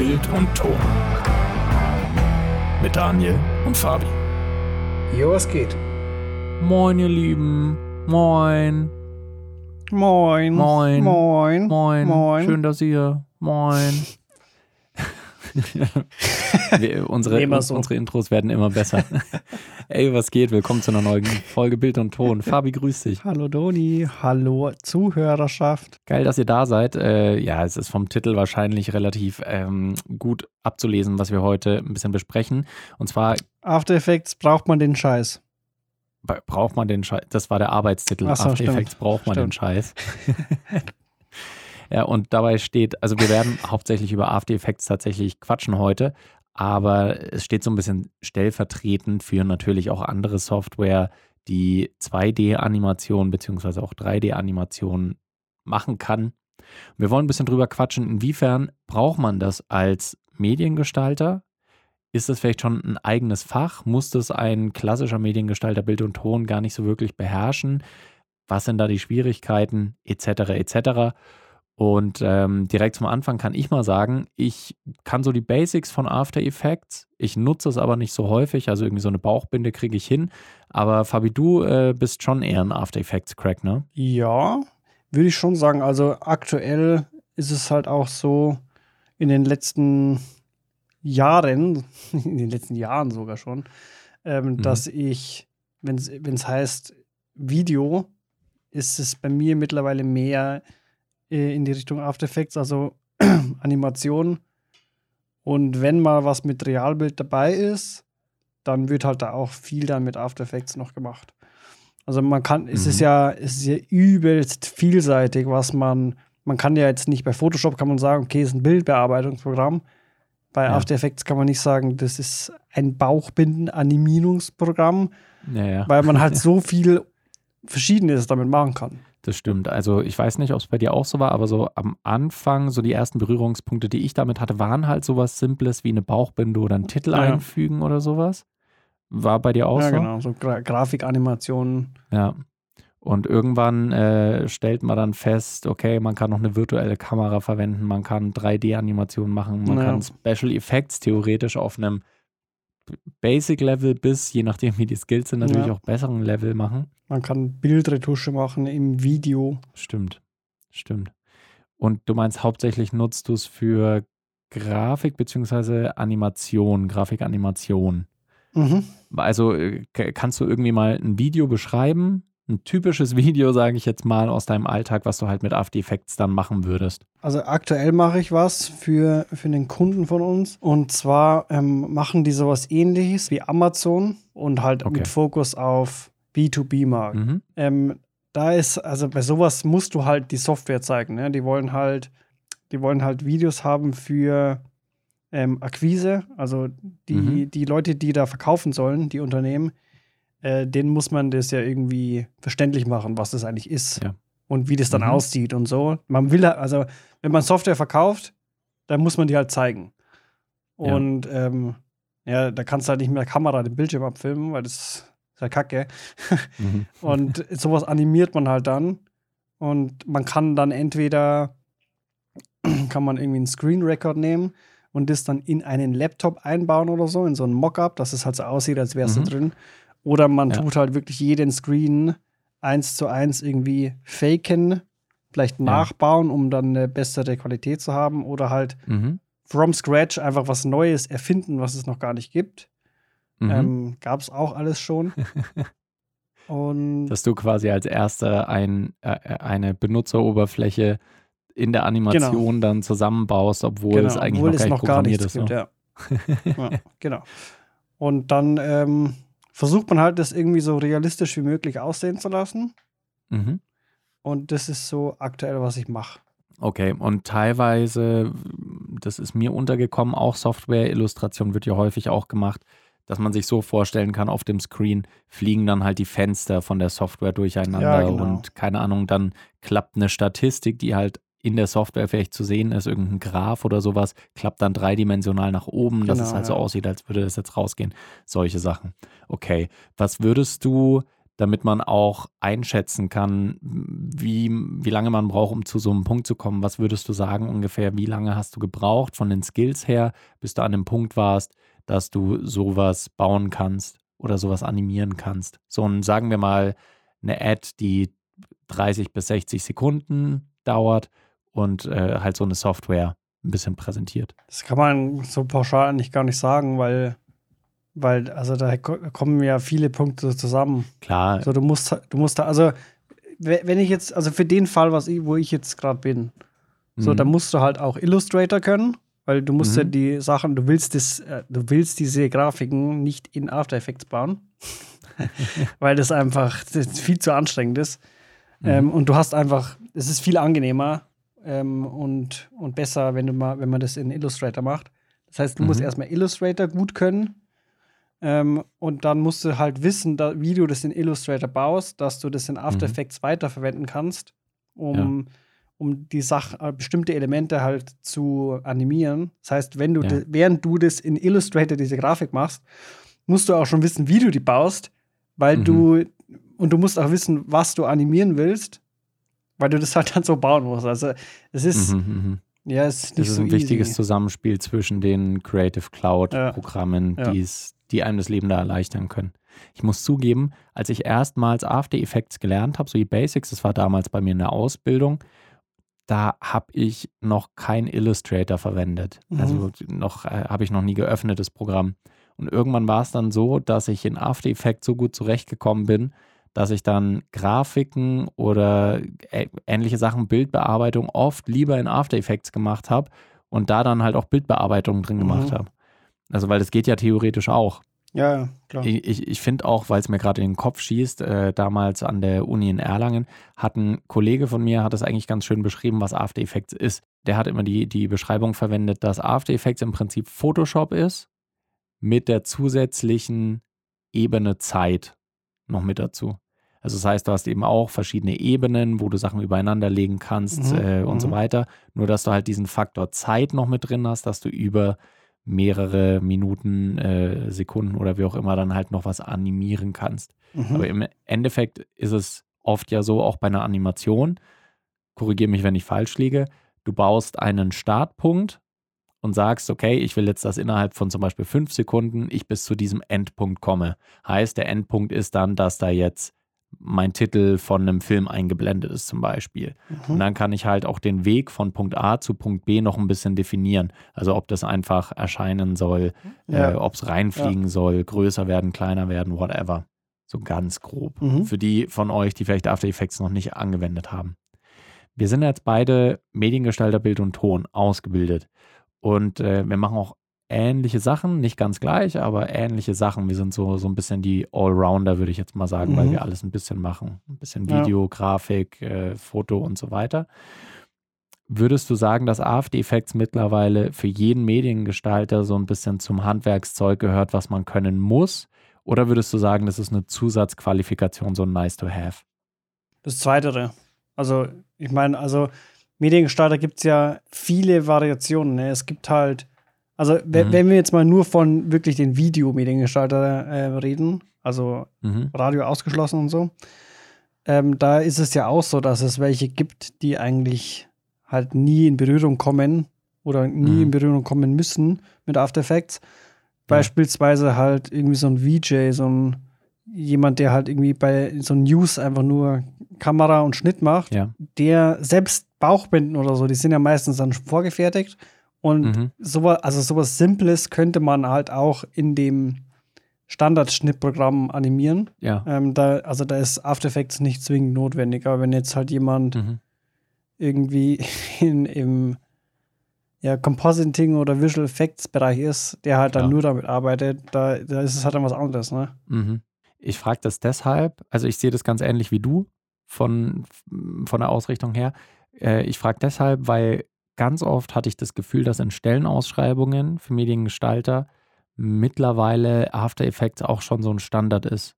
Bild und Ton. Mit Daniel und Fabi. Jo, was geht? Moin, ihr Lieben. Moin. Moin. Moin. Moin. Moin. Moin. Schön, dass ihr. Moin. Wir, unsere, so. unsere Intros werden immer besser. Ey, was geht? Willkommen zu einer neuen Folge Bild und Ton. Fabi, grüß dich. Hallo Doni. Hallo Zuhörerschaft. Geil, dass ihr da seid. Äh, ja, es ist vom Titel wahrscheinlich relativ ähm, gut abzulesen, was wir heute ein bisschen besprechen. Und zwar After Effects braucht man den Scheiß. braucht man den Scheiß. Das war der Arbeitstitel. So, After stimmt. Effects braucht man den Stimmt. Scheiß. ja, und dabei steht, also wir werden hauptsächlich über After Effects tatsächlich quatschen heute, aber es steht so ein bisschen stellvertretend für natürlich auch andere Software, die 2D-Animationen beziehungsweise auch 3D-Animationen machen kann. Wir wollen ein bisschen drüber quatschen, inwiefern braucht man das als Mediengestalter? Ist das vielleicht schon ein eigenes Fach? Muss das ein klassischer Mediengestalter Bild und Ton gar nicht so wirklich beherrschen? Was sind da die Schwierigkeiten, etc., etc.? Und ähm, direkt zum Anfang kann ich mal sagen, ich kann so die Basics von After Effects, ich nutze es aber nicht so häufig, also irgendwie so eine Bauchbinde kriege ich hin. Aber Fabi, du äh, bist schon eher ein After Effects Crack, ne? Ja, würde ich schon sagen. Also aktuell ist es halt auch so in den letzten Jahren, in den letzten Jahren sogar schon, ähm, dass ich, wenn es heißt Video, ist es bei mir mittlerweile mehr in die Richtung After Effects, also Animation. Und wenn mal was mit Realbild dabei ist, dann wird halt da auch viel dann mit After Effects noch gemacht. Also man kann, es ist Mhm. ja, es ist ja übelst vielseitig, was man, man kann ja jetzt nicht bei Photoshop kann man sagen, okay, es ist ein Bildbearbeitungsprogramm. Bei Ja. After Effects kann man nicht sagen, das ist ein Bauchbinden-Animierungsprogramm, Ja, ja. weil man halt so viel Verschiedenes damit machen kann. Das stimmt. Also ich weiß nicht, ob es bei dir auch so war, aber so am Anfang, so die ersten Berührungspunkte, die ich damit hatte, waren halt sowas Simples wie eine Bauchbinde oder einen Titel Ja. einfügen oder sowas. War bei dir auch ja, so? genau, so Gra Grafikanimationen. Ja. Und irgendwann äh, stellt man dann fest, okay, man kann noch eine virtuelle Kamera verwenden, man kann 3D-Animationen machen, man Ja. kann Special Effects theoretisch auf einem Basic-Level bis, je nachdem wie die Skills sind, natürlich Ja. auch besseren Level machen. Man kann Bildretusche machen im Video. Stimmt, stimmt. Und du meinst, hauptsächlich nutzt du es für Grafik beziehungsweise Animation, Grafikanimation. Mhm. Also äh, kannst du irgendwie mal ein Video beschreiben? Ein typisches Video, sage ich jetzt mal, aus deinem Alltag, was du halt mit After Effects dann machen würdest. Also aktuell mache ich was für, für einen Kunden von uns. Und zwar ähm, machen die sowas ähnliches wie Amazon und halt Okay. mit Fokus auf B2B-Markt. Mhm. Ähm, da ist, also bei sowas musst du halt die Software zeigen. Ne? Die wollen halt, die wollen halt Videos haben für ähm, Akquise. Also die, Mhm. die Leute, die da verkaufen sollen, die Unternehmen, äh, denen muss man das ja irgendwie verständlich machen, was das eigentlich ist. Ja. Und wie das dann Mhm. aussieht und so. Man will, also wenn man Software verkauft, dann muss man die halt zeigen. Ja. Und ähm, ja, da kannst du halt nicht mit der Kamera den Bildschirm abfilmen, weil das ist ja kacke. Mhm. Und sowas animiert man halt dann. Und man kann dann entweder, kann man irgendwie einen Screen Record nehmen und das dann in einen Laptop einbauen oder so, in so ein Mockup, dass es halt so aussieht, als wärst Mhm. du drin. Oder man Ja. tut halt wirklich jeden Screen eins zu eins irgendwie faken, vielleicht nachbauen, um dann eine bessere Qualität zu haben. Oder halt Mhm. from scratch einfach was Neues erfinden, was es noch gar nicht gibt. Mhm. Ähm, Gab es auch alles schon. Und Dass du quasi als erster ein, äh, eine Benutzeroberfläche in der Animation dann zusammenbaust, obwohl es eigentlich Genau, obwohl noch es gar nicht noch gar nichts ist. gibt, ne? ja. ja. Genau. Und dann ähm, versucht man halt, das irgendwie so realistisch wie möglich aussehen zu lassen. Mhm. Und das ist so aktuell, was ich mache. Okay, und teilweise, das ist mir untergekommen, auch Software-Illustration wird ja häufig auch gemacht, dass man sich so vorstellen kann, auf dem Screen fliegen dann halt die Fenster von der Software durcheinander Ja, genau. und keine Ahnung, dann klappt eine Statistik, die halt in der Software vielleicht zu sehen ist, irgendein Graph oder sowas, klappt dann dreidimensional nach oben, dass es Genau, halt so ja. aussieht, als würde das jetzt rausgehen. Solche Sachen. Okay, was würdest du damit man auch einschätzen kann, wie, wie lange man braucht, um zu so einem Punkt zu kommen. Was würdest du sagen ungefähr, wie lange hast du gebraucht von den Skills her, bis du an dem Punkt warst, dass du sowas bauen kannst oder sowas animieren kannst? So ein, sagen wir mal, eine Ad, die 30 bis 60 Sekunden dauert und äh, halt so eine Software ein bisschen präsentiert. Das kann man so pauschal eigentlich gar nicht sagen, weil weil, also da kommen ja viele Punkte zusammen. Klar. Also du musst, du musst da, also wenn ich jetzt, also für den Fall, was ich, wo ich jetzt gerade bin, mhm. so, da musst du halt auch Illustrator können, weil du musst mhm. ja die Sachen, du willst das, äh, du willst diese Grafiken nicht in After Effects bauen. weil das einfach das viel zu anstrengend ist. Mhm. Ähm, und du hast einfach, es ist viel angenehmer ähm, und, und besser, wenn du mal, wenn man das in Illustrator macht. Das heißt, du musst mhm. erstmal Illustrator gut können ähm, und dann musst du halt wissen, da, wie du das in Illustrator baust, dass du das in After mhm. Effects weiterverwenden kannst, um, ja. Um die Sache, äh, bestimmte Elemente halt zu animieren. Das heißt, wenn du ja. während du das in Illustrator diese Grafik machst, musst du auch schon wissen, wie du die baust, weil mhm. du und du musst auch wissen, was du animieren willst, weil du das halt dann so bauen musst. Also es ist mhm, mhm, mhm. ja, es ist nicht das ist so ein easy. wichtiges Zusammenspiel zwischen den Creative Cloud Programmen, ja. die es die einem das Leben da erleichtern können. Ich muss zugeben, als ich erstmals After Effects gelernt habe, so die Basics, das war damals bei mir in der Ausbildung, da habe ich noch kein Illustrator verwendet. Mhm. Also noch äh, habe ich noch nie geöffnet das Programm. Und irgendwann war es dann so, dass ich in After Effects so gut zurechtgekommen bin, dass ich dann Grafiken oder ähnliche Sachen, Bildbearbeitung oft lieber in After Effects gemacht habe und da dann halt auch Bildbearbeitung drin gemacht mhm. habe. Also, weil das geht ja theoretisch auch. Ja, klar. Ich, ich, ich finde auch, weil es mir gerade in den Kopf schießt, äh, damals an der Uni in Erlangen, hat ein Kollege von mir, hat es eigentlich ganz schön beschrieben, was After Effects ist. Der hat immer die, die Beschreibung verwendet, dass After Effects im Prinzip Photoshop ist, mit der zusätzlichen Ebene Zeit noch mit dazu. Also das heißt, du hast eben auch verschiedene Ebenen, wo du Sachen übereinander legen kannst mhm, äh, und mhm. so weiter. Nur dass du halt diesen Faktor Zeit noch mit drin hast, dass du über mehrere Minuten, äh, Sekunden oder wie auch immer dann halt noch was animieren kannst. Mhm. Aber im Endeffekt ist es oft ja so, auch bei einer Animation, korrigiere mich, wenn ich falsch liege, du baust einen Startpunkt und sagst, okay, ich will jetzt, dass innerhalb von zum Beispiel fünf Sekunden ich bis zu diesem Endpunkt komme. Heißt, der Endpunkt ist dann, dass da jetzt mein Titel von einem Film eingeblendet ist zum Beispiel. Mhm. Und dann kann ich halt auch den Weg von Punkt A zu Punkt B noch ein bisschen definieren. Also ob das einfach erscheinen soll, ja. äh, ob es reinfliegen ja. soll, größer werden, kleiner werden, whatever. So ganz grob. Mhm. Für die von euch, die vielleicht After Effects noch nicht angewendet haben. Wir sind jetzt beide Mediengestalter Bild und Ton ausgebildet. Und äh, wir machen auch ähnliche Sachen, nicht ganz gleich, aber ähnliche Sachen. Wir sind so, so ein bisschen die Allrounder, würde ich jetzt mal sagen, mhm. weil wir alles ein bisschen machen. Ein bisschen Video, ja. Grafik, äh, Foto und so weiter. Würdest du sagen, dass After Effects mittlerweile für jeden Mediengestalter so ein bisschen zum Handwerkszeug gehört, was man können muss? Oder würdest du sagen, das ist eine Zusatzqualifikation, so ein nice to have? Das Zweite. Also, ich meine, also Mediengestalter gibt es ja viele Variationen. Ne? Es gibt halt also, mhm. wenn wir jetzt mal nur von wirklich den Videomediengestalter äh, reden, also mhm. Radio ausgeschlossen und so, ähm, da ist es ja auch so, dass es welche gibt, die eigentlich halt nie in Berührung kommen oder nie mhm. in Berührung kommen müssen mit After Effects. Beispielsweise halt irgendwie so ein VJ, so ein jemand, der halt irgendwie bei so News einfach nur Kamera und Schnitt macht, ja. der selbst Bauchbinden oder so, die sind ja meistens dann vorgefertigt und mhm. sowas, also sowas Simples könnte man halt auch in dem Standardschnittprogramm animieren. Ja. Ähm, da, also da ist After Effects nicht zwingend notwendig, aber wenn jetzt halt jemand mhm. irgendwie in, im ja, Compositing oder Visual Effects Bereich ist, der halt dann ja. nur damit arbeitet, da, da ist es halt dann was anderes, ne? Mhm. Ich frage das deshalb, also ich sehe das ganz ähnlich wie du von, von der Ausrichtung her. Äh, ich frage deshalb, weil ganz oft hatte ich das Gefühl, dass in Stellenausschreibungen für Mediengestalter mittlerweile After Effects auch schon so ein Standard ist.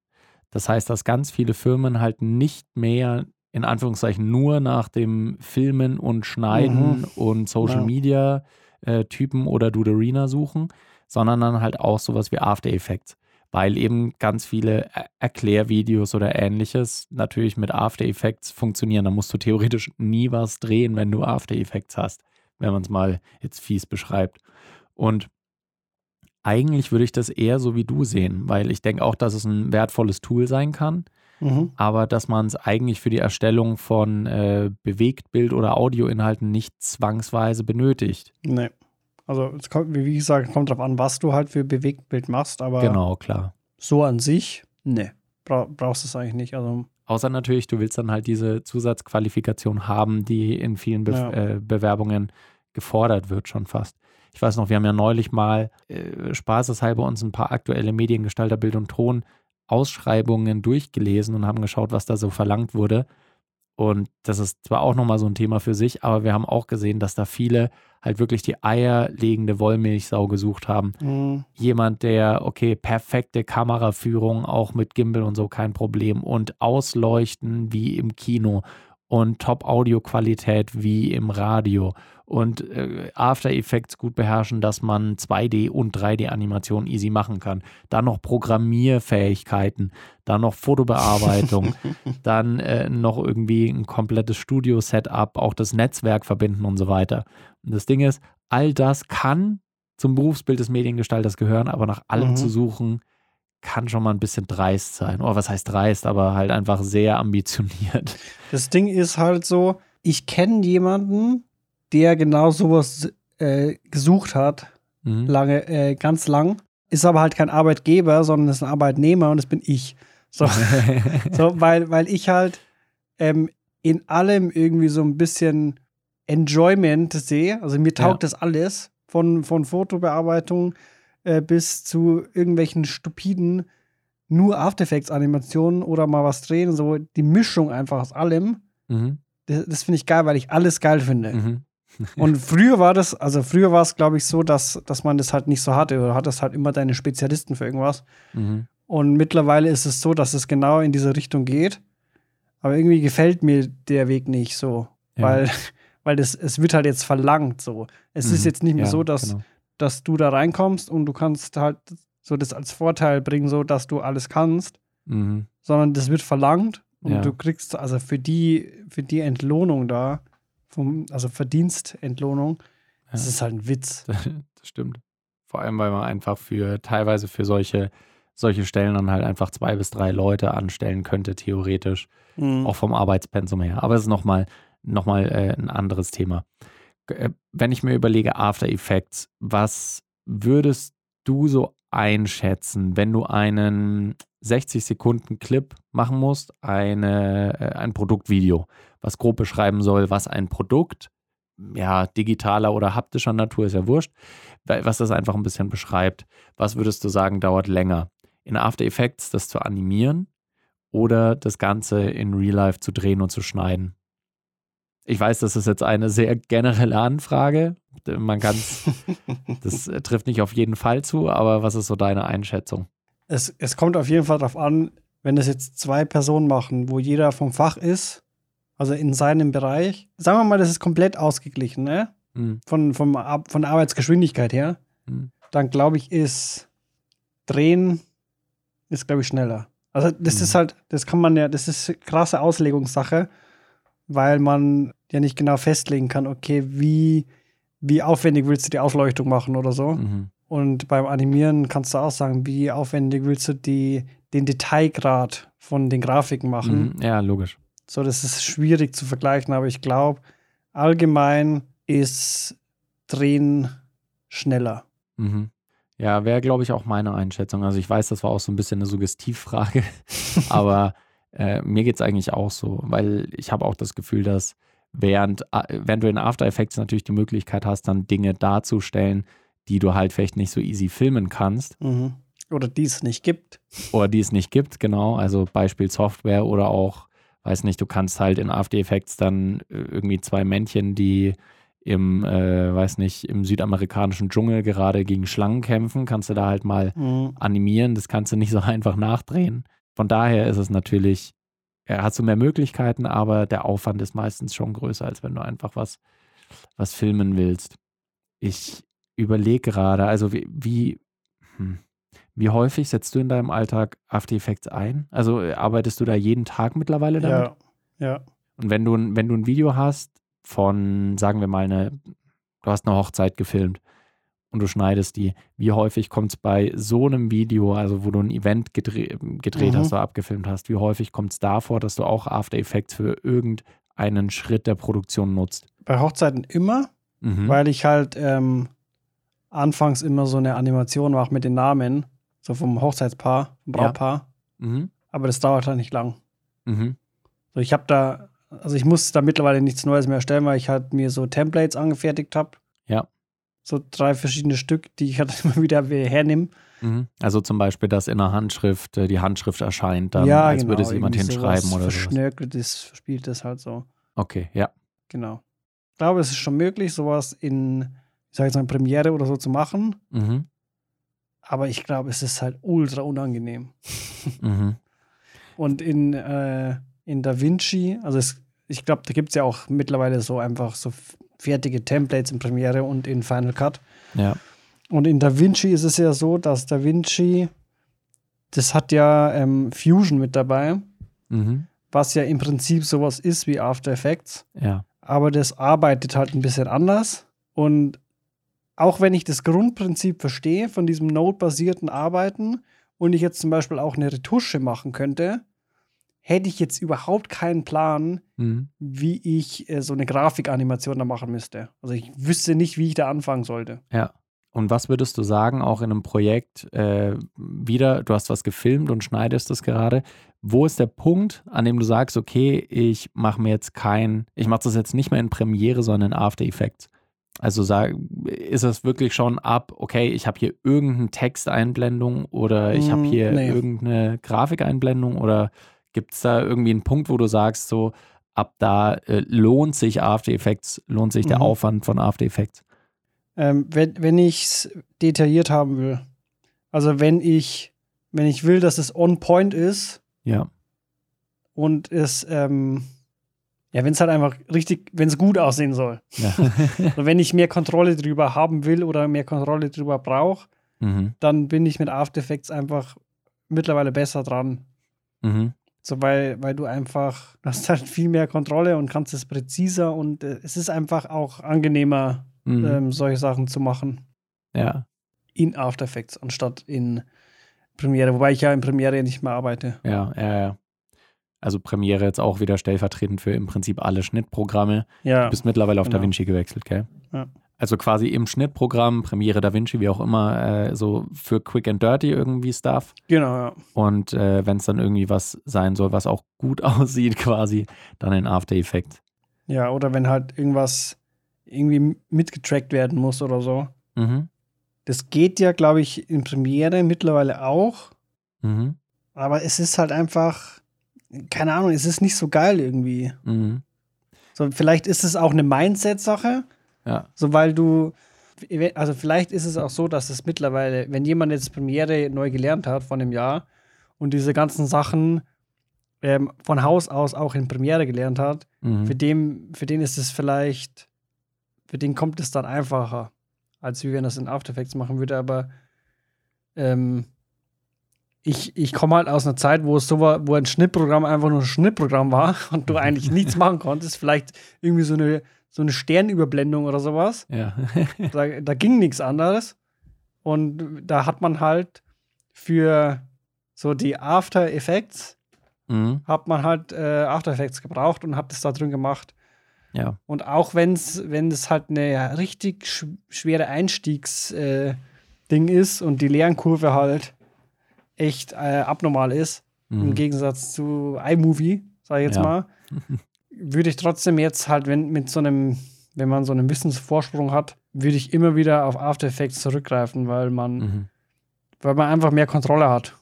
Das heißt, dass ganz viele Firmen halt nicht mehr in Anführungszeichen nur nach dem Filmen und Schneiden mhm. und Social ja. Media äh, Typen oder Duderina suchen, sondern dann halt auch sowas wie After Effects. weil eben ganz viele Erklärvideos oder ähnliches natürlich mit After Effects funktionieren. Da musst du theoretisch nie was drehen, wenn du After Effects hast, wenn man es mal jetzt fies beschreibt. Und eigentlich würde ich das eher so wie du sehen, weil ich denke auch, dass es ein wertvolles Tool sein kann, mhm. aber dass man es eigentlich für die Erstellung von äh, Bewegtbild- oder Audioinhalten nicht zwangsweise benötigt. Nee. Also, es kommt, wie gesagt, kommt darauf an, was du halt für Bewegtbild machst, aber. Genau, klar. So an sich, nee, bra brauchst du es eigentlich nicht. Also, Außer natürlich, du willst dann halt diese Zusatzqualifikation haben, die in vielen Be ja. äh, Bewerbungen gefordert wird, schon fast. Ich weiß noch, wir haben ja neulich mal äh, spaßeshalber uns ein paar aktuelle Mediengestalter Bild und Ton Ausschreibungen durchgelesen und haben geschaut, was da so verlangt wurde. Und das ist zwar auch nochmal so ein Thema für sich, aber wir haben auch gesehen, dass da viele halt wirklich die eierlegende Wollmilchsau gesucht haben. Mhm. Jemand, der, okay, perfekte Kameraführung, auch mit Gimbal und so kein Problem und Ausleuchten wie im Kino und Top-Audio-Qualität wie im Radio und äh, After Effects gut beherrschen, dass man 2D- und 3D-Animationen easy machen kann. Dann noch Programmierfähigkeiten, dann noch Fotobearbeitung, dann äh, noch irgendwie ein komplettes Studio-Setup, auch das Netzwerk verbinden und so weiter. Und das Ding ist, all das kann zum Berufsbild des Mediengestalters gehören, aber nach allem mhm. zu suchen, kann schon mal ein bisschen dreist sein. Oder oh, was heißt dreist, aber halt einfach sehr ambitioniert. Das Ding ist halt so, ich kenne jemanden, der genau sowas äh, gesucht hat, mhm. lange, äh, ganz lang, ist aber halt kein Arbeitgeber, sondern ist ein Arbeitnehmer und das bin ich. So, so weil, weil ich halt ähm, in allem irgendwie so ein bisschen Enjoyment sehe. Also mir taugt ja. das alles, von, von Fotobearbeitung äh, bis zu irgendwelchen stupiden nur After Effects Animationen oder mal was drehen, so die Mischung einfach aus allem. Mhm. Das, das finde ich geil, weil ich alles geil finde. Mhm. Und früher war das, also früher war es, glaube ich, so, dass, dass man das halt nicht so hatte. Oder hattest halt immer deine Spezialisten für irgendwas. Mhm. Und mittlerweile ist es so, dass es genau in diese Richtung geht. Aber irgendwie gefällt mir der Weg nicht so. Ja. Weil, weil das, es wird halt jetzt verlangt so. Es mhm. ist jetzt nicht mehr ja, so, dass, genau. dass du da reinkommst und du kannst halt so das als Vorteil bringen, so dass du alles kannst. Mhm. Sondern das wird verlangt und ja. du kriegst also für die, für die Entlohnung da vom, also Verdienstentlohnung, ja. das ist halt ein Witz. Das stimmt. Vor allem, weil man einfach für teilweise für solche, solche Stellen dann halt einfach zwei bis drei Leute anstellen könnte, theoretisch. Mhm. Auch vom Arbeitspensum her. Aber es ist nochmal noch mal, äh, ein anderes Thema. Äh, wenn ich mir überlege, After Effects, was würdest du so einschätzen, wenn du einen 60 Sekunden Clip machen musst, eine, äh, ein Produktvideo, was grob beschreiben soll, was ein Produkt, ja, digitaler oder haptischer Natur ist ja wurscht, was das einfach ein bisschen beschreibt. Was würdest du sagen, dauert länger? In After Effects das zu animieren oder das Ganze in Real Life zu drehen und zu schneiden? Ich weiß, das ist jetzt eine sehr generelle Anfrage. Man kann das trifft nicht auf jeden Fall zu, aber was ist so deine Einschätzung? Es, es kommt auf jeden Fall darauf an, wenn das jetzt zwei Personen machen, wo jeder vom Fach ist, also in seinem Bereich. Sagen wir mal, das ist komplett ausgeglichen, ne? Mhm. Von, vom, von der Arbeitsgeschwindigkeit her. Mhm. Dann glaube ich, ist Drehen ist, glaube ich, schneller. Also das mhm. ist halt, das kann man ja, das ist krasse Auslegungssache weil man ja nicht genau festlegen kann, okay, wie, wie aufwendig willst du die Ausleuchtung machen oder so. Mhm. Und beim Animieren kannst du auch sagen, wie aufwendig willst du die, den Detailgrad von den Grafiken machen. Mhm. Ja, logisch. So, das ist schwierig zu vergleichen, aber ich glaube, allgemein ist Drehen schneller. Mhm. Ja, wäre, glaube ich, auch meine Einschätzung. Also ich weiß, das war auch so ein bisschen eine Suggestivfrage, aber äh, mir geht es eigentlich auch so, weil ich habe auch das Gefühl, dass während, äh, wenn du in After Effects natürlich die Möglichkeit hast, dann Dinge darzustellen, die du halt vielleicht nicht so easy filmen kannst. Mhm. Oder die es nicht gibt. Oder die es nicht gibt, genau. Also Beispiel Software oder auch, weiß nicht, du kannst halt in After Effects dann äh, irgendwie zwei Männchen, die im, äh, weiß nicht, im südamerikanischen Dschungel gerade gegen Schlangen kämpfen, kannst du da halt mal mhm. animieren. Das kannst du nicht so einfach nachdrehen. Von daher ist es natürlich, ja, hast du mehr Möglichkeiten, aber der Aufwand ist meistens schon größer, als wenn du einfach was, was filmen willst. Ich überlege gerade, also wie, wie, hm, Wie häufig setzt du in deinem Alltag After Effects ein? Also äh, arbeitest du da jeden Tag mittlerweile damit? Ja, ja. Und wenn du, ein- wenn du ein Video hast von, sagen wir mal, eine, du hast eine Hochzeit gefilmt und du schneidest die, wie häufig kommt es bei so einem Video, also wo du ein Event gedre gedreht Mhm. hast oder abgefilmt hast, wie häufig kommt es da vor, dass du auch After Effects für irgendeinen Schritt der Produktion nutzt? Bei Hochzeiten immer, Mhm. weil ich halt ähm, anfangs immer so eine Animation mache mit den Namen, so vom Hochzeitspaar, vom Ja. Brautpaar. Mhm. Aber das dauert halt nicht lang. Mhm. So, ich habe da, also ich muss da mittlerweile nichts Neues mehr erstellen, weil ich halt mir so Templates angefertigt habe. So drei verschiedene Stück, die ich halt immer wieder hernehme. Mhm. Also zum Beispiel, dass in der Handschrift äh, die Handschrift erscheint, dann, ja, als genau. würde es jemand hinschreiben sowas oder sowas. Verschnörkeltes, verspieltes halt so. Okay, ja. Genau. Ich glaube, es ist schon möglich, sowas in, ich sage jetzt mal, Premiere oder so zu machen. Mhm. Aber ich glaube, es ist halt ultra unangenehm. Mhm. Und in, äh, in Da Vinci, also es, ich glaube, da gibt es ja auch mittlerweile so einfach so fertige Templates in Premiere und in Final Cut. Ja. Und in Da Vinci ist es ja so, dass Da Vinci, das hat ja ähm, Fusion mit dabei, Mhm. was ja im Prinzip sowas ist wie After Effects. Ja. aber das arbeitet halt ein bisschen anders. Und auch wenn ich das Grundprinzip verstehe von diesem Node-basierten Arbeiten und ich jetzt zum Beispiel auch eine Retusche machen könnte, hätte ich jetzt überhaupt keinen Plan, Mhm. wie ich äh, so eine Grafikanimation da machen müsste. Also ich wüsste nicht, wie ich da anfangen sollte. Ja. Und was würdest du sagen, auch in einem Projekt äh, wieder, du hast was gefilmt und schneidest das gerade. Wo ist der Punkt, an dem du sagst, okay, ich mache mir jetzt kein, ich mache das jetzt nicht mehr in Premiere, sondern in After Effects? Also sag, ist es wirklich schon ab, okay, ich habe hier irgendeine Texteinblendung oder ich habe Mm, hier nee. irgendeine Grafikeinblendung oder gibt es da irgendwie einen Punkt, wo du sagst, so ab da äh, lohnt sich After Effects, lohnt sich der Mhm. Aufwand von After Effects? Ähm, wenn wenn ich es detailliert haben will, also wenn ich, wenn ich will, dass es on point ist, Ja. und es, ähm, ja, wenn es halt einfach richtig, wenn es gut aussehen soll. ja. Also wenn ich mehr Kontrolle drüber haben will oder mehr Kontrolle drüber brauche, mhm. dann bin ich mit After Effects einfach mittlerweile besser dran. Mhm. So, weil, weil du einfach, du hast halt viel mehr Kontrolle und kannst es präziser und äh, es ist einfach auch angenehmer, Mhm. ähm, solche Sachen zu machen ja, in After Effects anstatt in Premiere, wobei ich ja in Premiere nicht mehr arbeite. ja, ja, ja. Also Premiere jetzt auch wieder stellvertretend für im Prinzip alle Schnittprogramme. Ja, Du bist mittlerweile auf genau. DaVinci gewechselt, gell? Ja. Also quasi im Schnittprogramm, Premiere DaVinci, wie auch immer, äh, so für Quick and Dirty irgendwie Stuff. genau, ja. Und äh, wenn es dann irgendwie was sein soll, was auch gut aussieht, quasi, dann in After Effects. Ja, oder wenn halt irgendwas irgendwie mitgetrackt werden muss oder so. Mhm. Das geht ja, glaube ich, in Premiere mittlerweile auch. Mhm. Aber es ist halt einfach, keine Ahnung, es ist nicht so geil irgendwie. Mhm. So, vielleicht ist es auch eine Mindset-Sache, Ja. so weil du, also vielleicht ist es auch so, dass es mittlerweile, wenn jemand jetzt Premiere neu gelernt hat von einem Jahr und diese ganzen Sachen ähm, von Haus aus auch in Premiere gelernt hat, Mhm. für den, für den ist es vielleicht, für den kommt es dann einfacher, als wie wenn er es in After Effects machen würde, aber ähm, ich, ich komme halt aus einer Zeit, wo es so war, wo ein Schnittprogramm einfach nur ein Schnittprogramm war und du eigentlich nichts machen konntest. Vielleicht irgendwie so eine, so eine Sternüberblendung oder sowas. Ja. Da, da ging nichts anderes. Und da hat man halt für so die After Effects, mhm. hat man halt äh, After Effects gebraucht und hat das da drin gemacht. Ja. Und auch wenn's, wenn es halt eine richtig sch schwere Einstiegsding äh, ist und die Lernkurve halt echt äh, abnormal ist, im Mhm. Gegensatz zu iMovie, sag ich jetzt Ja. mal, würde ich trotzdem jetzt halt, wenn mit so einem, wenn man so einen Wissensvorsprung hat, würde ich immer wieder auf After Effects zurückgreifen, weil man, Mhm. weil man einfach mehr Kontrolle hat.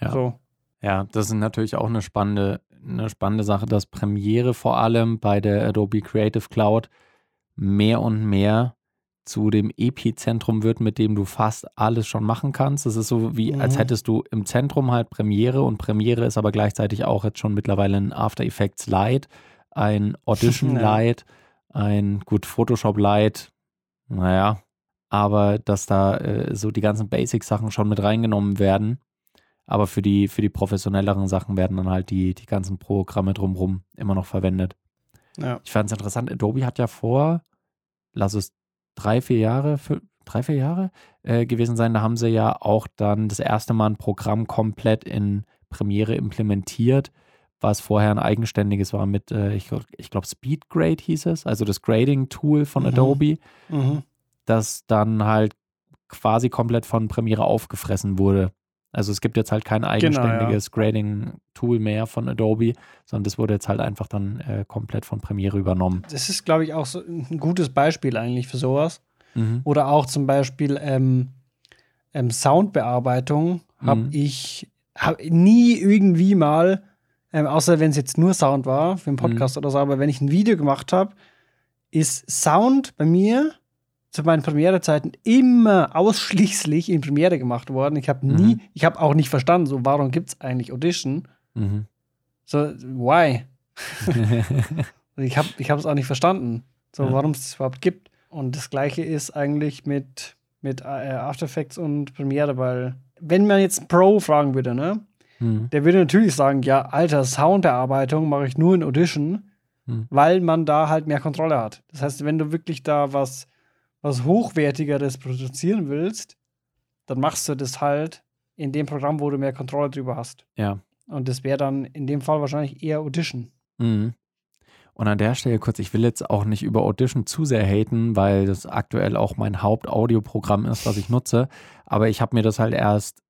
Ja. So. Ja, das ist natürlich auch eine spannende, eine spannende Sache, dass Premiere vor allem bei der Adobe Creative Cloud mehr und mehr zu dem Epizentrum wird, mit dem du fast alles schon machen kannst. Es ist so wie, als Mhm. hättest du im Zentrum halt Premiere und Premiere ist aber gleichzeitig auch jetzt schon mittlerweile ein After Effects Lite, ein Audition. Lite, ein gut Photoshop Lite, naja, aber dass da äh, so die ganzen Basic-Sachen schon mit reingenommen werden. Aber für die, für die professionelleren Sachen werden dann halt die, die ganzen Programme drumherum immer noch verwendet. Ja. Ich fand es interessant, Adobe hat ja vor, lass es drei, vier Jahre, für, drei, vier Jahre äh, gewesen sein, da haben sie ja auch dann das erste Mal ein Programm komplett in Premiere implementiert, was vorher ein eigenständiges war mit, äh, ich, ich glaube, SpeedGrade hieß es, also das Grading-Tool von Mhm. Adobe, Mhm. das dann halt quasi komplett von Premiere aufgefressen wurde. Also es gibt jetzt halt kein eigenständiges Grading-Tool mehr von Adobe, sondern das wurde jetzt halt einfach dann äh, komplett von Premiere übernommen. Das ist, glaube ich, auch so ein gutes Beispiel eigentlich für sowas. Mhm. Oder auch zum Beispiel ähm, ähm, Soundbearbeitung habe Mhm. ich hab nie irgendwie mal, ähm, außer wenn es jetzt nur Sound war, für einen Mhm. Podcast oder so, aber wenn ich ein Video gemacht habe, ist Sound bei mir zu meinen Premiere-Zeiten immer ausschließlich in Premiere gemacht worden. Ich habe nie, Mhm. ich habe auch nicht verstanden, so warum gibt es eigentlich Audition? Mhm. So, why? Ich habe ich es auch nicht verstanden, so Ja. warum es das überhaupt gibt. Und das gleiche ist eigentlich mit, mit äh, After Effects und Premiere, weil wenn man jetzt Pro fragen würde, ne, Mhm. der würde natürlich sagen, ja, alter, Soundbearbeitung mache ich nur in Audition, Mhm. weil man da halt mehr Kontrolle hat. Das heißt, wenn du wirklich da was, was Hochwertigeres produzieren willst, dann machst du das halt in dem Programm, wo du mehr Kontrolle drüber hast. Ja. Und das wäre dann in dem Fall wahrscheinlich eher Audition. Mhm. Und an der Stelle kurz, ich will jetzt auch nicht über Audition zu sehr haten, weil das aktuell auch mein Hauptaudioprogramm ist, was ich nutze. Aber ich habe mir das halt erst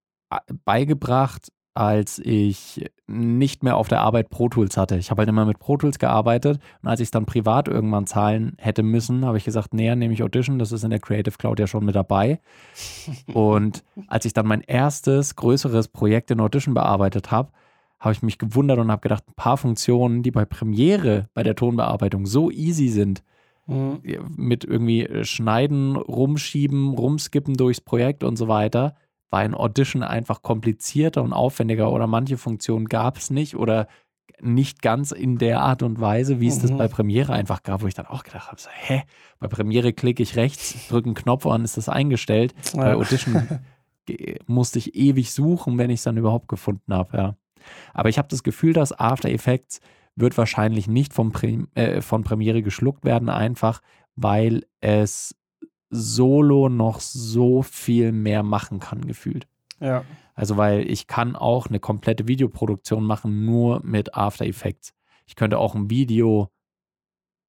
beigebracht, als ich nicht mehr auf der Arbeit Pro Tools hatte. Ich habe halt immer mit Pro Tools gearbeitet und als ich es dann privat irgendwann zahlen hätte müssen, habe ich gesagt, näher nehme ich Audition, das ist in der Creative Cloud ja schon mit dabei. Und als ich dann mein erstes größeres Projekt in Audition bearbeitet habe, habe ich mich gewundert und habe gedacht, ein paar Funktionen, die bei Premiere bei der Tonbearbeitung so easy sind, Mhm. mit irgendwie äh, Schneiden, Rumschieben, Rumskippen durchs Projekt und so weiter, war in Audition einfach komplizierter und aufwendiger oder manche Funktionen gab es nicht oder nicht ganz in der Art und Weise, wie es das Mhm. bei Premiere einfach gab, wo ich dann auch gedacht habe, so, hä, bei Premiere klicke ich rechts, drücke einen Knopf an, ist das eingestellt. Bei Ja. Audition ge- musste ich ewig suchen, wenn ich es dann überhaupt gefunden habe, ja. Aber ich habe das Gefühl, dass After Effects wird wahrscheinlich nicht vom Prim äh, von Premiere geschluckt werden, einfach weil es solo noch so viel mehr machen kann, gefühlt. Ja. Also weil ich kann auch eine komplette Videoproduktion machen, nur mit After Effects. Ich könnte auch ein Video,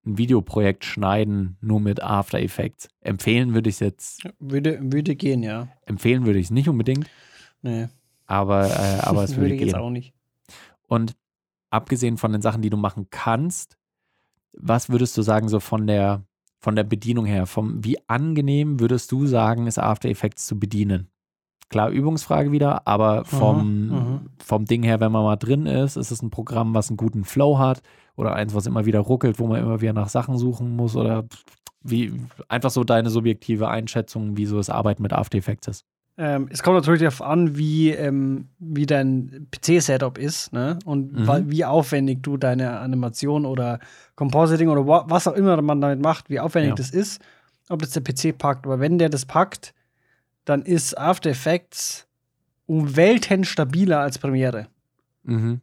ein Videoprojekt schneiden, nur mit After Effects. Empfehlen würde ich es jetzt, Würde, würde gehen, ja. empfehlen würde ich es nicht unbedingt, Nee, aber, äh, aber es würde würde jetzt gehen. auch nicht. Und abgesehen von den Sachen, die du machen kannst, was würdest du sagen, so von der, von der Bedienung her, vom, wie angenehm würdest du sagen, ist After Effects zu bedienen? Klar, Übungsfrage wieder, aber vom, mhm. vom Ding her, wenn man mal drin ist, ist es ein Programm, was einen guten Flow hat oder eins, was immer wieder ruckelt, wo man immer wieder nach Sachen suchen muss oder wie, einfach so deine subjektive Einschätzung, wie so das Arbeiten mit After Effects ist. Ähm, es kommt natürlich darauf an, wie, ähm, wie dein PC-Setup ist ne? und Mhm. wie aufwendig du deine Animation oder Compositing oder wa was auch immer man damit macht, wie aufwendig Ja. das ist, ob das der PC packt. Aber wenn der das packt, dann ist After Effects um Welten stabiler als Premiere. Mhm.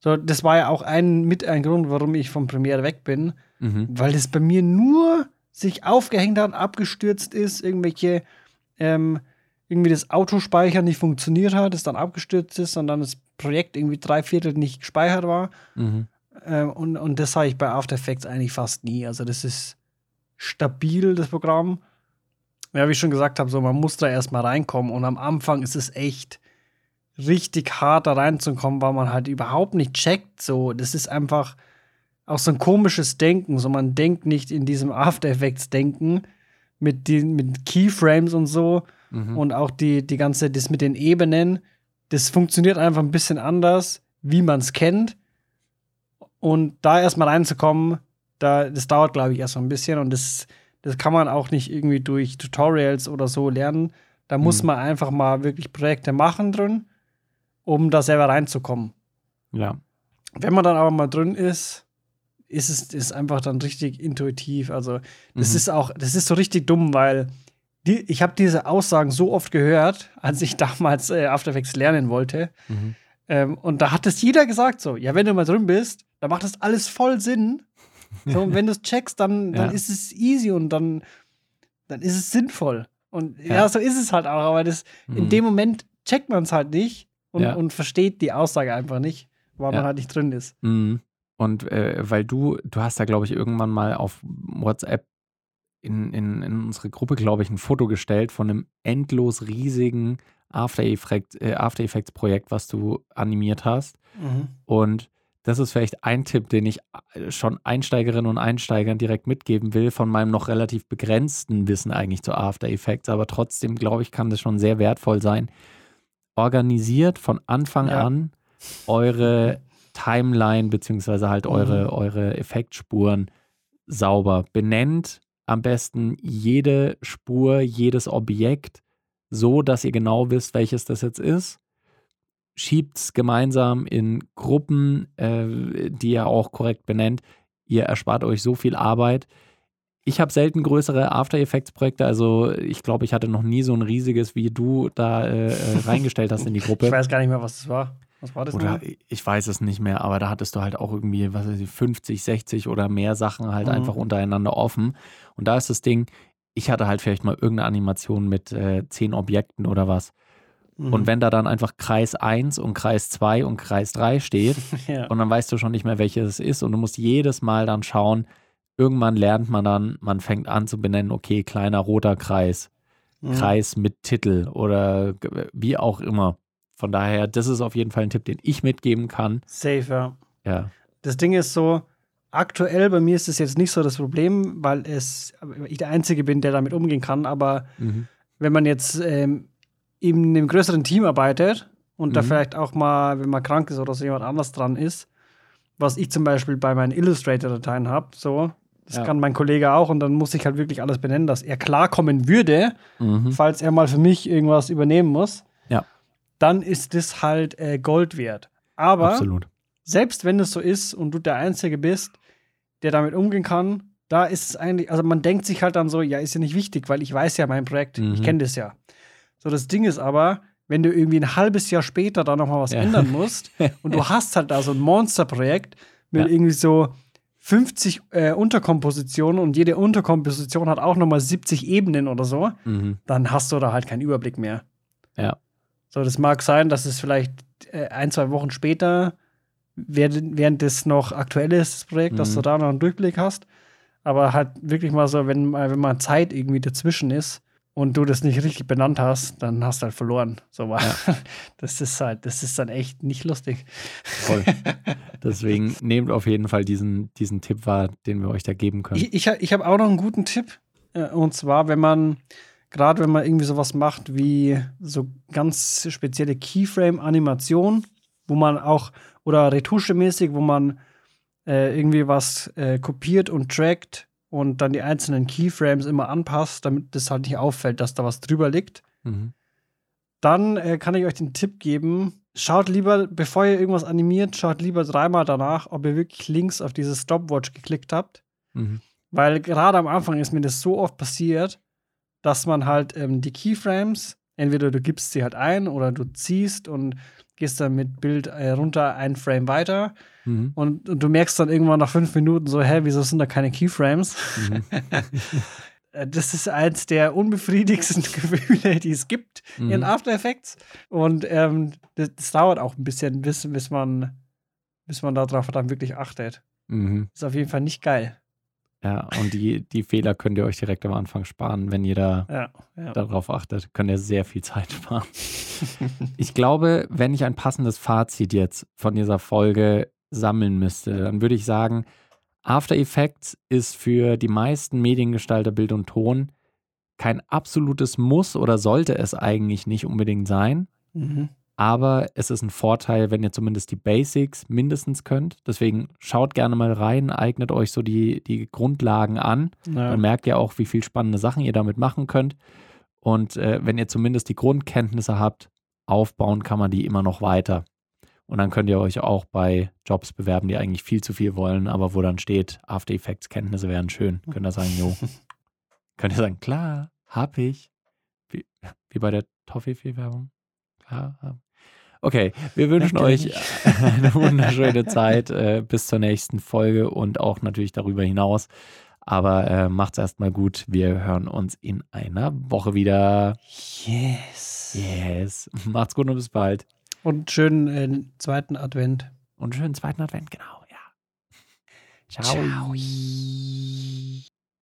So, das war ja auch ein, mit ein Grund, warum ich von Premiere weg bin, Mhm. weil das bei mir nur sich aufgehängt hat, abgestürzt ist, irgendwelche, ähm, irgendwie das Autospeichern nicht funktioniert hat, es dann abgestürzt ist und dann das Projekt irgendwie drei Viertel nicht gespeichert war. Mhm. Ähm, und, und das habe ich bei After Effects eigentlich fast nie. Also das ist stabil, das Programm. Ja, wie ich schon gesagt habe, so man muss da erstmal reinkommen und am Anfang ist es echt richtig hart da reinzukommen, weil man halt überhaupt nicht checkt. So, das ist einfach auch so ein komisches Denken. So, man denkt nicht in diesem After Effects Denken mit den mit Keyframes und so Mhm. und auch die, die ganze, das mit den Ebenen, das funktioniert einfach ein bisschen anders, wie man es kennt. Und da erstmal reinzukommen, da, das dauert, glaube ich, erst so ein bisschen und das, das kann man auch nicht irgendwie durch Tutorials oder so lernen. Da muss Mhm. man einfach mal wirklich Projekte machen drin, um da selber reinzukommen. Ja. Wenn man dann aber mal drin ist, ist es ist einfach dann richtig intuitiv. Also, das Mhm. ist auch, das ist so richtig dumm, weil die, ich habe diese Aussagen so oft gehört, als ich damals äh, After Effects lernen wollte. Mhm. Ähm, und da hat es jeder gesagt so, ja, wenn du mal drin bist, dann macht das alles voll Sinn. So, und wenn du es checkst, dann, dann Ja. ist es easy und dann, dann ist es sinnvoll. Und ja. Ja. so ist es halt auch, aber das, in Mhm. dem Moment checkt man es halt nicht und, Ja. und versteht die Aussage einfach nicht, weil man halt nicht drin ist. Mhm. Und äh, weil du, du hast da, glaube ich, irgendwann mal auf WhatsApp in, in, in unsere Gruppe, glaube ich, ein Foto gestellt von einem endlos riesigen After Effects, äh, After Effects Projekt, was du animiert hast. Und das ist vielleicht ein Tipp, den ich äh, schon Einsteigerinnen und Einsteigern direkt mitgeben will, von meinem noch relativ begrenzten Wissen eigentlich zu After Effects. Aber trotzdem, glaube ich, kann das schon sehr wertvoll sein. Organisiert von Anfang Ja. an eure Timeline beziehungsweise halt Mhm. eure, eure Effektspuren sauber. Benennt am besten jede Spur, jedes Objekt so, dass ihr genau wisst, welches das jetzt ist. Schiebt es gemeinsam in Gruppen, äh, die ihr auch korrekt benennt. Ihr erspart euch so viel Arbeit. Ich habe selten größere After Effects Projekte, also ich glaube, ich hatte noch nie so ein riesiges, wie du da äh, äh, reingestellt hast in die Gruppe. Ich weiß gar nicht mehr, was das war. Was war das? Oder nochmal? ich weiß es nicht mehr, aber da hattest du halt auch irgendwie, was weiß ich, 50, 60 oder mehr Sachen halt Mhm. einfach untereinander offen. Und da ist das Ding, ich hatte halt vielleicht mal irgendeine Animation mit äh, zehn Objekten oder was. Mhm. Und wenn da dann einfach Kreis 1 und Kreis 2 und Kreis 3 steht ja. und dann weißt du schon nicht mehr, welches es ist und du musst jedes Mal dann schauen, irgendwann lernt man dann, man fängt an zu benennen, okay, kleiner roter Kreis, Mhm. Kreis mit Titel oder wie auch immer. Von daher, das ist auf jeden Fall ein Tipp, den ich mitgeben kann. Safe, ja. Ja. Das Ding ist so, aktuell bei mir ist es jetzt nicht so das Problem, weil es ich der Einzige bin, der damit umgehen kann. Aber Mhm. wenn man jetzt ähm, in einem größeren Team arbeitet und da Mhm. vielleicht auch mal, wenn man krank ist oder so jemand anders dran ist, was ich zum Beispiel bei meinen Illustrator-Dateien habe, so, das Ja. kann mein Kollege auch und dann muss ich halt wirklich alles benennen, dass er klarkommen würde, Mhm. falls er mal für mich irgendwas übernehmen muss. Dann ist das halt äh, Gold wert. Aber Absolut. selbst wenn es so ist und du der Einzige bist, der damit umgehen kann, da ist es eigentlich, also man denkt sich halt dann so, ja, ist ja nicht wichtig, weil ich weiß ja mein Projekt, ich Mhm. kenne das ja. So, das Ding ist aber, wenn du irgendwie ein halbes Jahr später da nochmal was Ja. ändern musst und du hast halt da so ein Monsterprojekt mit Ja. irgendwie so 50 äh, Unterkompositionen und jede Unterkomposition hat auch nochmal 70 Ebenen oder so, Mhm. dann hast du da halt keinen Überblick mehr. Ja. So, das mag sein, dass es vielleicht äh, ein, zwei Wochen später, während, während das noch aktuell ist, das Projekt, dass Mhm. du da noch einen Durchblick hast. Aber halt wirklich mal so, wenn, mal- wenn mal Zeit irgendwie dazwischen ist und du das nicht richtig benannt hast, dann hast du halt verloren. So war. Das ist halt, das ist dann echt nicht lustig. Voll. Deswegen nehmt auf jeden Fall diesen, diesen Tipp wahr, den wir euch da geben können. Ich, ich, ich habe auch noch einen guten Tipp. Äh, und zwar, wenn man, gerade wenn man irgendwie sowas macht wie so ganz spezielle Keyframe-Animation, wo man auch, oder Retusche-mäßig, wo man äh, irgendwie was äh, kopiert und trackt und dann die einzelnen Keyframes immer anpasst, damit das halt nicht auffällt, dass da was drüber liegt. Mhm. Dann äh, kann ich euch den Tipp geben, schaut lieber, bevor ihr irgendwas animiert, schaut lieber dreimal danach, ob ihr wirklich links auf diese Stopwatch geklickt habt. Mhm. Weil gerade am Anfang ist mir das so oft passiert, dass man halt ähm, die Keyframes, entweder du gibst sie halt ein oder du ziehst und gehst dann mit Bild äh, runter ein Frame weiter Mhm. und, und du merkst dann irgendwann nach fünf Minuten so, hä, wieso sind da keine Keyframes? Mhm. Äh, das ist eins der unbefriedigendsten Gefühle, die es gibt in Mhm. After Effects. Und ähm, das, das dauert auch ein bisschen, bis, bis man bis man darauf dann wirklich achtet. Mhm. Ist auf jeden Fall nicht geil. Ja, und die, die Fehler könnt ihr euch direkt am Anfang sparen, wenn ihr da Ja, ja. darauf achtet, könnt ihr sehr viel Zeit sparen. Ich glaube, wenn ich ein passendes Fazit jetzt von dieser Folge sammeln müsste, dann würde ich sagen, After Effects ist für die meisten Mediengestalter Bild und Ton kein absolutes Muss oder sollte es eigentlich nicht unbedingt sein. Mhm. Aber es ist ein Vorteil, wenn ihr zumindest die Basics mindestens könnt. Deswegen schaut gerne mal rein, eignet euch so die, die Grundlagen an. Ja. Dann merkt ihr auch, wie viel spannende Sachen ihr damit machen könnt. Und äh, wenn ihr zumindest die Grundkenntnisse habt, aufbauen kann man die immer noch weiter. Und dann könnt ihr euch auch bei Jobs bewerben, die eigentlich viel zu viel wollen, aber wo dann steht, After Effects Kenntnisse wären schön. Könnt ihr sagen, jo. könnt ihr sagen, klar, hab ich. Wie, wie bei der Toffifee-Werbung. Klar. Okay, wir wünschen euch eine wunderschöne Zeit äh, bis zur nächsten Folge und auch natürlich darüber hinaus. Aber äh, macht's erstmal gut. Wir hören uns in einer Woche wieder. Yes. Yes. Macht's gut und bis bald. Und schönen äh, zweiten Advent. Und schönen zweiten Advent, genau, ja. Ciao. Ciao.